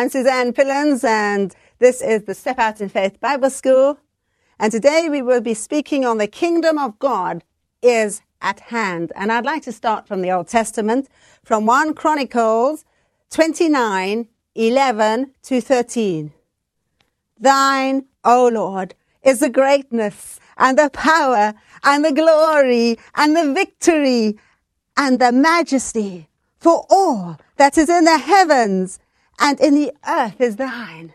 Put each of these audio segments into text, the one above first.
I'm Suzanne Pillins, and this is the Step Out in Faith Bible School. And today we will be speaking on the kingdom of God is at hand. And I'd like to start from the Old Testament, from 1 Chronicles 29, 11 to 13. Thine, O Lord, is the greatness and the power and the glory and the victory and the majesty for all that is in the heavens and in the earth is thine.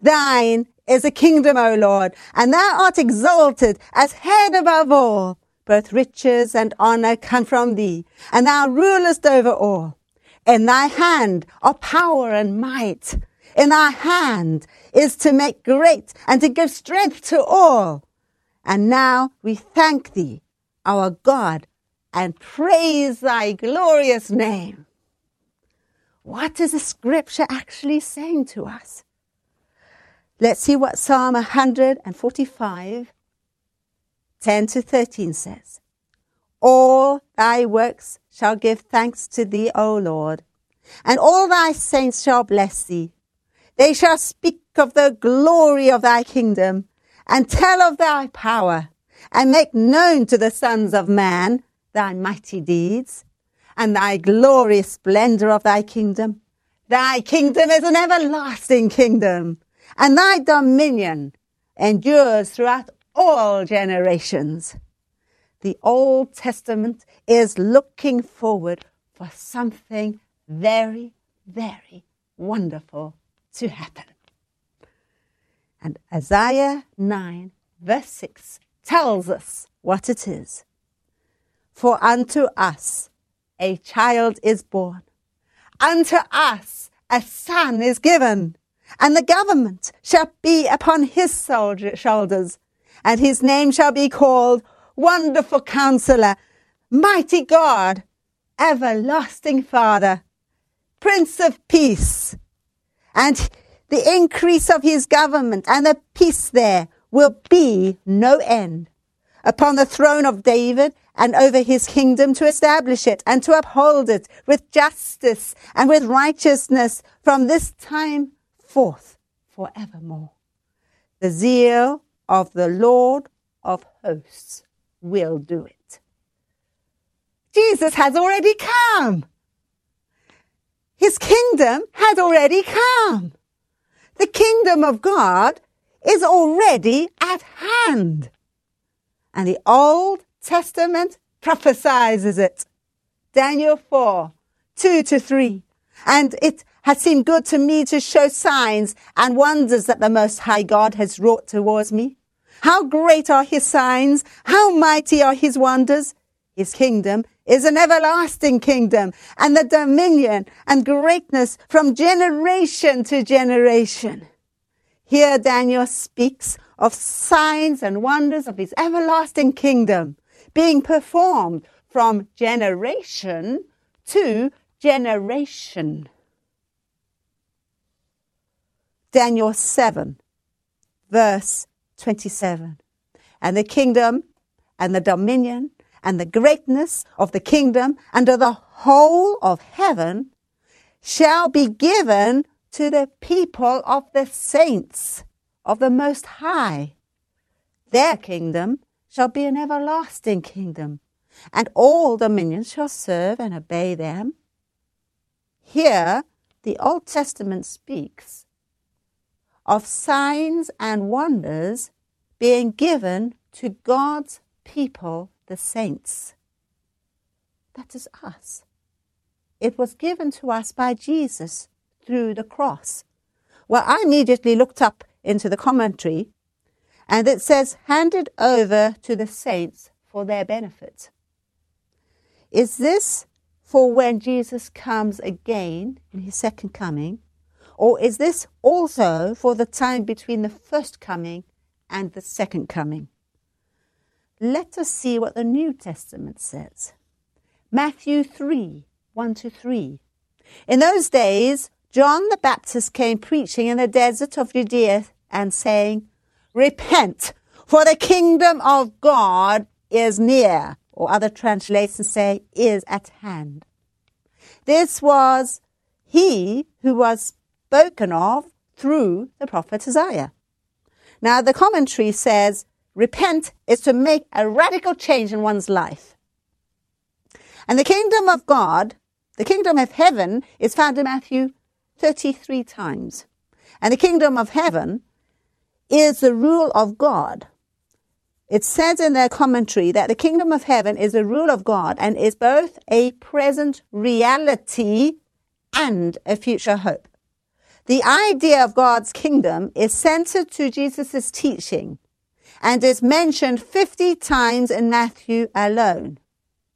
Thine is the kingdom, O Lord, and thou art exalted as head above all. Both riches and honor come from thee, and thou rulest over all. In thy hand are power and might. In thy hand is to make great and to give strength to all. And now we thank thee, our God, and praise thy glorious name. What is the scripture actually saying to us? Let's see what Psalm 145, 10 to 13 says. All thy works shall give thanks to thee, O Lord, and all thy saints shall bless thee. They shall speak of the glory of thy kingdom and tell of thy power and make known to the sons of man thy mighty deeds and thy glorious splendor of thy kingdom. Thy kingdom is an everlasting kingdom, and thy dominion endures throughout all generations. The Old Testament is looking forward for something very, very wonderful to happen. And Isaiah 9, verse 6 tells us what it is. For unto us a child is born. Unto us a son is given, and the government shall be upon his shoulders, and his name shall be called Wonderful Counselor, Mighty God, Everlasting Father, Prince of Peace. And the increase of his government and the peace there will be no end upon the throne of David and over his kingdom to establish it and to uphold it with justice and with righteousness from this time forth forevermore. The zeal of the Lord of hosts will do it. Jesus has already come. His kingdom has already come. The kingdom of God is already at hand. And the Old Testament prophesies it. Daniel 4, 2 to 3. And it has seemed good to me to show signs and wonders that the Most High God has wrought towards me. How great are his signs! How mighty are his wonders! His kingdom is an everlasting kingdom and the dominion and greatness from generation to generation. Here Daniel speaks of signs and wonders of his everlasting kingdom being performed from generation to generation. Daniel 7, verse 27. And the kingdom and the dominion and the greatness of the kingdom of the whole of heaven shall be given to the people of the saints of the Most High. Their kingdom shall be an everlasting kingdom, and all dominions shall serve and obey them. Here, the Old Testament speaks of signs and wonders being given to God's people, the saints. That is us. It was given to us by Jesus through the cross. Well, I immediately looked up into the commentary, and it says, handed over to the saints for their benefit. Is this for when Jesus comes again in his second coming? Or is this also for the time between the first coming and the second coming? Let us see what the New Testament says. Matthew 3 1 to 3. In those days, John the Baptist came preaching in the desert of Judea and saying, Repent, for the kingdom of God is near, or other translations say, is at hand. This was he who was spoken of through the prophet Isaiah. Now, the commentary says, repent is to make a radical change in one's life. And the kingdom of God, the kingdom of heaven, is found in Matthew 33 times. And the kingdom of heaven is the rule of God. It says in their commentary that the kingdom of heaven is the rule of God and is both a present reality and a future hope. The idea of God's kingdom is centered to Jesus' teaching and is mentioned 50 times in Matthew alone.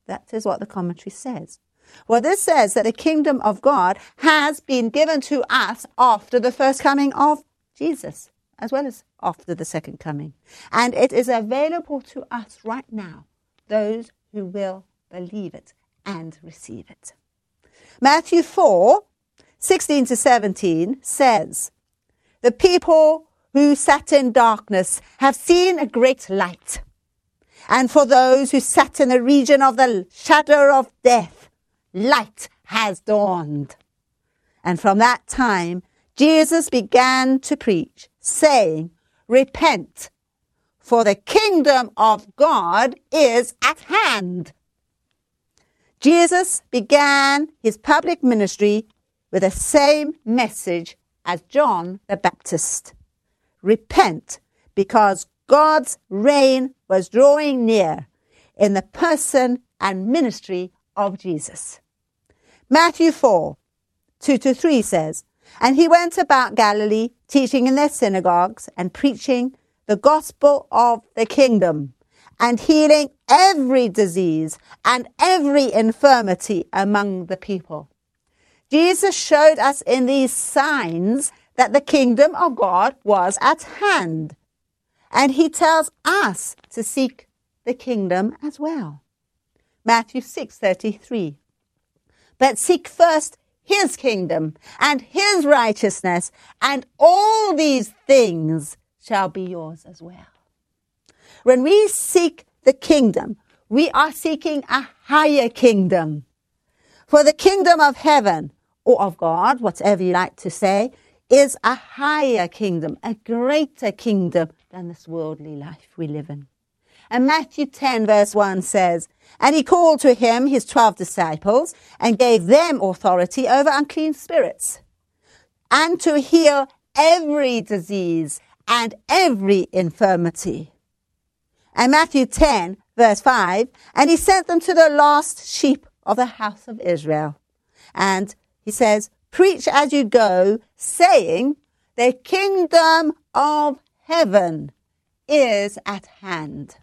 That is what the commentary says. Well, this says that the kingdom of God has been given to us after the first coming of Jesus, as well as after the second coming. And it is available to us right now, those who will believe it and receive it. Matthew 4 16 to 17 says, The people who sat in darkness have seen a great light. And for those who sat in the region of the shadow of death, light has dawned. And from that time, Jesus began to preach, saying, Repent, for the kingdom of God is at hand. Jesus began his public ministry with the same message as John the Baptist. Repent because God's reign was drawing near in the person and ministry of Jesus. Matthew 4, 2 to 3 says, And he went about Galilee, teaching in their synagogues and preaching the gospel of the kingdom and healing every disease and every infirmity among the people. Jesus showed us in these signs that the kingdom of God was at hand. And he tells us to seek the kingdom as well. Matthew 6:33. But seek first his kingdom and his righteousness, and all these things shall be yours as well. When we seek the kingdom, we are seeking a higher kingdom. For the kingdom of heaven or of God, whatever you like to say, is a higher kingdom, a greater kingdom than this worldly life we live in. And Matthew 10 verse 1 says, And he called to him his twelve disciples and gave them authority over unclean spirits and to heal every disease and every infirmity. And Matthew 10 verse 5, and he sent them to the lost sheep of the house of Israel. And he says, preach as you go, saying, the kingdom of heaven is at hand.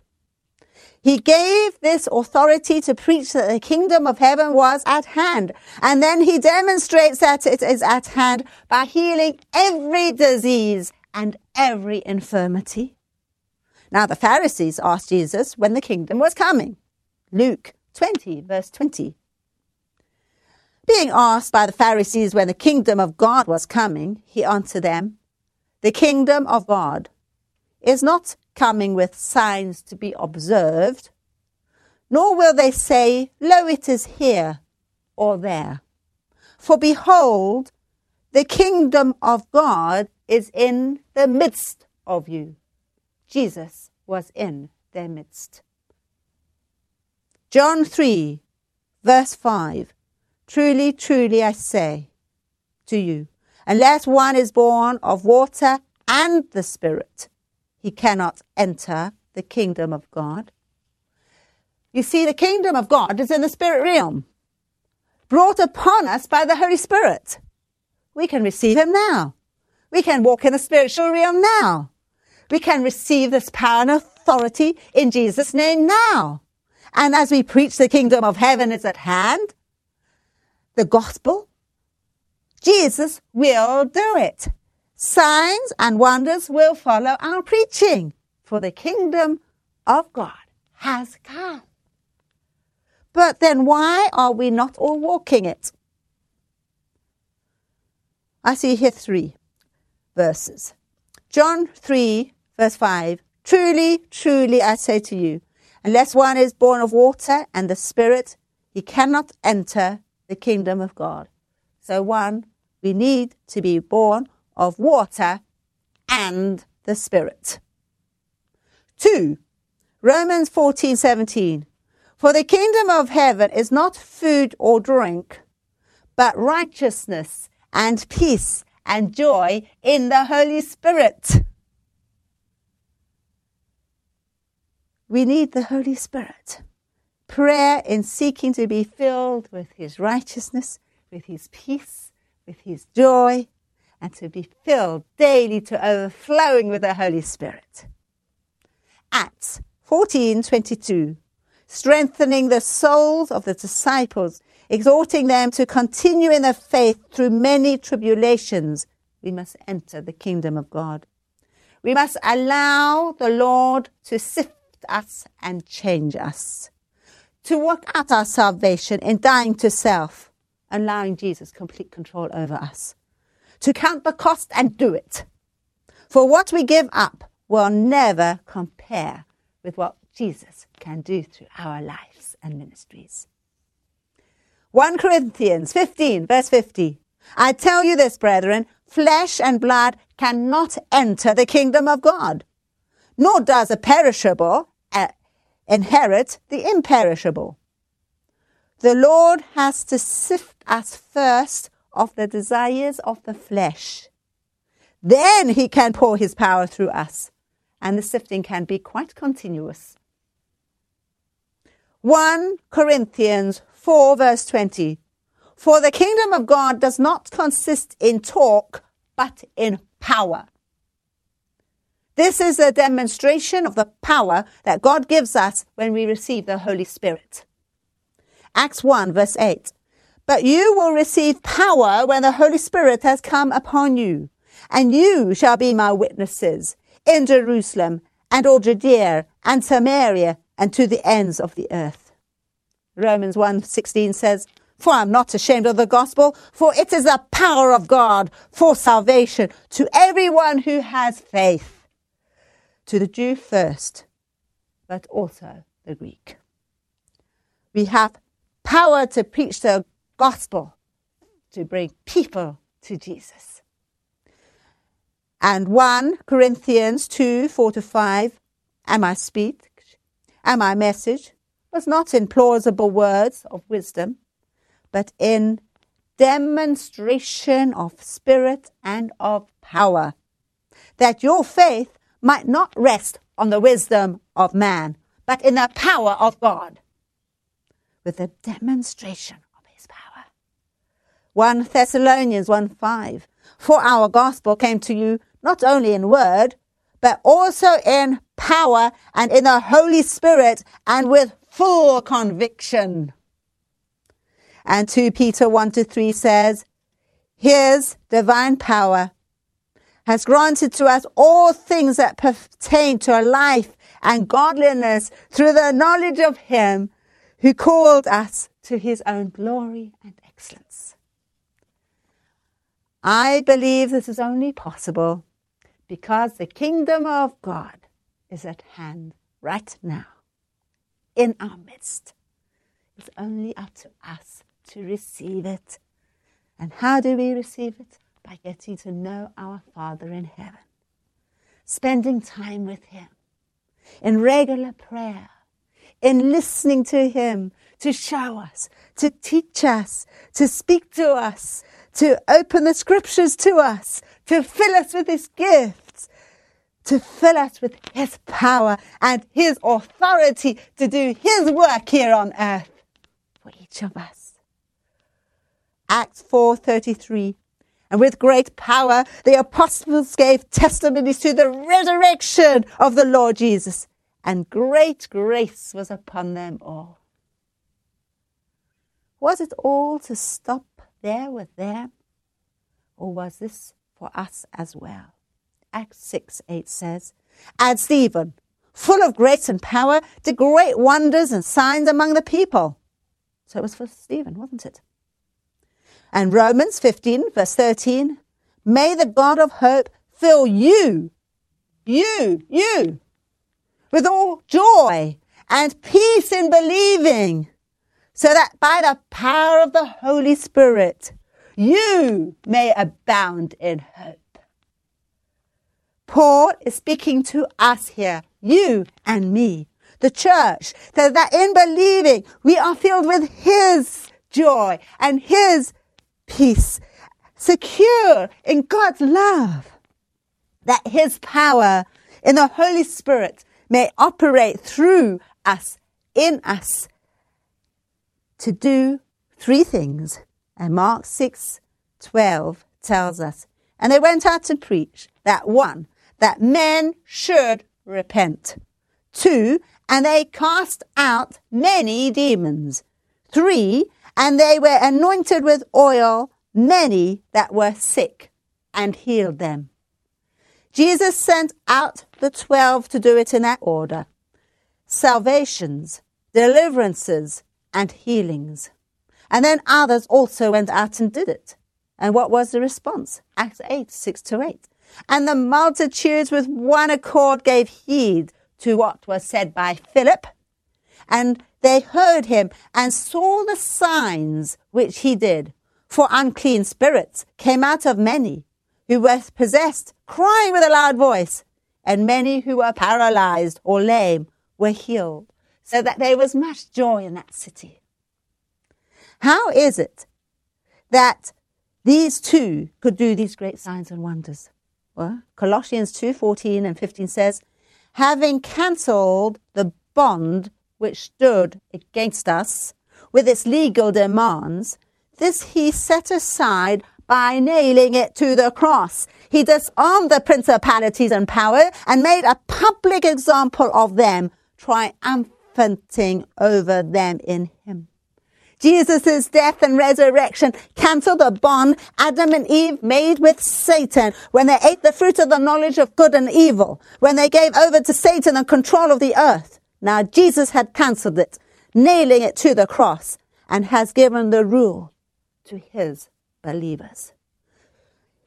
He gave this authority to preach that the kingdom of heaven was at hand. And then he demonstrates that it is at hand by healing every disease and every infirmity. Now the Pharisees asked Jesus when the kingdom was coming. Luke 20 verse 20. Being asked by the Pharisees when the kingdom of God was coming, he answered them, The kingdom of God is not coming with signs to be observed, nor will they say, Lo, it is here or there. For behold, the kingdom of God is in the midst of you. Jesus was in their midst. John 3, verse 5. Truly, truly, I say to you, unless one is born of water and the Spirit, he cannot enter the kingdom of God. You see, the kingdom of God is in the spirit realm, brought upon us by the Holy Spirit. We can receive him now. We can walk in the spiritual realm now. We can receive this power and authority in Jesus' name now. And as we preach the kingdom of heaven is at hand, the gospel, Jesus will do it. Signs and wonders will follow our preaching, for the kingdom of God has come. But then why are we not all walking it? I see here three verses. John 3, verse 5. Truly, truly, I say to you, unless one is born of water and the Spirit, he cannot enter the kingdom of God. So one we need to be born of water and the Spirit. 2. Romans 14:17 For the kingdom of heaven is not food or drink, but righteousness and peace and joy in the Holy Spirit. We need the Holy Spirit. Prayer in seeking to be filled with His righteousness, with His peace, with His joy, and to be filled daily to overflowing with the Holy Spirit. Acts 14:22 strengthening the souls of the disciples exhorting them to continue in the faith through many tribulations. We must enter the kingdom of God. We must allow the Lord to sift us and change us to work out our salvation in dying to self allowing Jesus complete control over us to count the cost and do it for what we give up will never compare with what Jesus can do through our lives and ministries. 1 Corinthians 15, verse 50. I tell you this, brethren, flesh and blood cannot enter the kingdom of God, nor does a perishable uh, inherit the imperishable. The Lord has to sift us first of the desires of the flesh. Then he can pour his power through us and the sifting can be quite continuous. 1 Corinthians 4 verse 20. For the kingdom of God does not consist in talk, but in power. This is a demonstration of the power that God gives us when we receive the Holy Spirit. Acts 1 verse 8. But you will receive power when the Holy Spirit has come upon you, and you shall be my witnesses in Jerusalem and all Judea and Samaria and to the ends of the earth. Romans 1:16 says, "For I am not ashamed of the gospel, for it is the power of God for salvation to everyone who has faith, to the Jew first, but also the Greek." We have power to preach the gospel, to bring people to Jesus and 1 Corinthians 2 4 to 5, and my speech and my message was not in plausible words of wisdom, but in demonstration of spirit and of power, that your faith might not rest on the wisdom of man, but in the power of God, with a demonstration. 1 Thessalonians 1 5. For our gospel came to you not only in word, but also in power and in the Holy Spirit and with full conviction. And 2 Peter 1 to 3 says, His divine power has granted to us all things that pertain to a life and godliness through the knowledge of Him who called us to His own glory and. I believe this is only possible because the kingdom of God is at hand right now in our midst. It's only up to us to receive it. And how do we receive it? By getting to know our Father in heaven, spending time with Him, in regular prayer, in listening to Him to show us, to teach us, to speak to us, to open the scriptures to us, to fill us with His gifts, to fill us with His power and His authority to do His work here on earth for each of us. Acts 4:33 and with great power the apostles gave testimonies to the resurrection of the Lord Jesus and great grace was upon them all. Was it all to stop there with them? Or was this for us as well? Acts 6 8 says, And Stephen, full of grace and power, did great wonders and signs among the people. So it was for Stephen, wasn't it? And Romans 15, verse 13, May the God of hope fill you, you, you, with all joy and peace in believing, so that by the power of the Holy Spirit you may abound in hope. Paul is speaking to us here, you and me, the church, so that in believing we are filled with His joy and His peace, secure in God's love, that His power in the Holy Spirit may operate through us, in us, to do three things. And Mark 6 12 tells us, and they went out to preach that one, that men should repent. Two, and they cast out many demons. Three, and they were anointed with oil many that were sick and healed them. Jesus sent out the twelve to do it in that order. Salvations, deliverances, and healings. And then others also went out and did it. And what was the response? Acts 8, 6 to 8. And the multitudes with one accord gave heed to what was said by Philip. And they heard him and saw the signs which he did. For unclean spirits came out of many who were possessed, crying with a loud voice. And many who were paralyzed or lame were healed, so that there was much joy in that city. How is it that these two could do these great signs and wonders? Well, Colossians 2:14 and 15 says, having cancelled the bond which stood against us with its legal demands, this he set aside by nailing it to the cross. He disarmed the principalities and power and made a public example of them, triumphing over them in him. Jesus' death and resurrection cancelled the bond Adam and Eve made with Satan when they ate the fruit of the knowledge of good and evil, when they gave over to Satan the control of the earth. Now Jesus had cancelled it, nailing it to the cross, and has given the rule to his believers.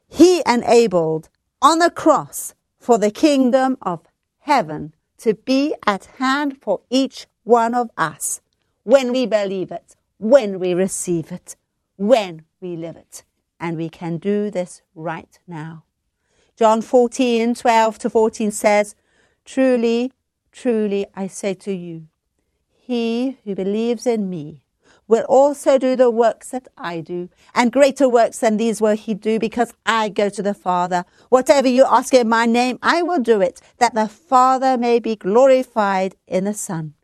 He enabled on the cross for the kingdom of heaven to be at hand for each one of us when we believe it when we receive it, when we live it. And we can do this right now. John 14, 12 to 14 says, Truly, truly, I say to you, he who believes in me will also do the works that I do, and greater works than these will he do, because I go to the Father. Whatever you ask in my name, I will do it, that the Father may be glorified in the Son.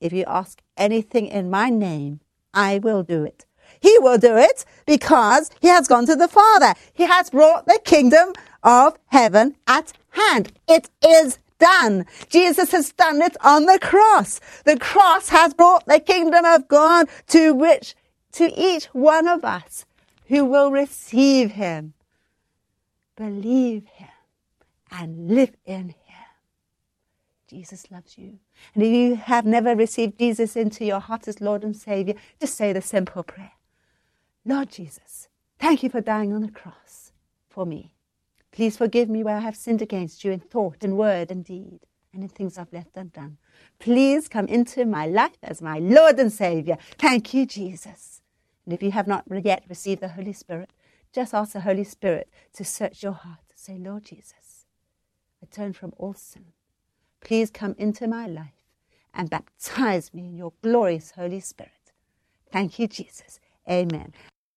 If you ask anything in my name, I will do it. He will do it because he has gone to the Father. He has brought the kingdom of heaven at hand. It is done. Jesus has done it on the cross. The cross has brought the kingdom of God to which, to each one of us who will receive him, believe him, and live in him. Jesus loves you. And if you have never received Jesus into your heart as Lord and Savior, just say the simple prayer Lord Jesus, thank you for dying on the cross for me. Please forgive me where I have sinned against you in thought and word and deed and in things I've left undone. Please come into my life as my Lord and Savior. Thank you, Jesus. And if you have not yet received the Holy Spirit, just ask the Holy Spirit to search your heart. Say, Lord Jesus, I turn from all sin Please come into my life and baptize me in your glorious Holy Spirit. Thank you, Jesus. Amen.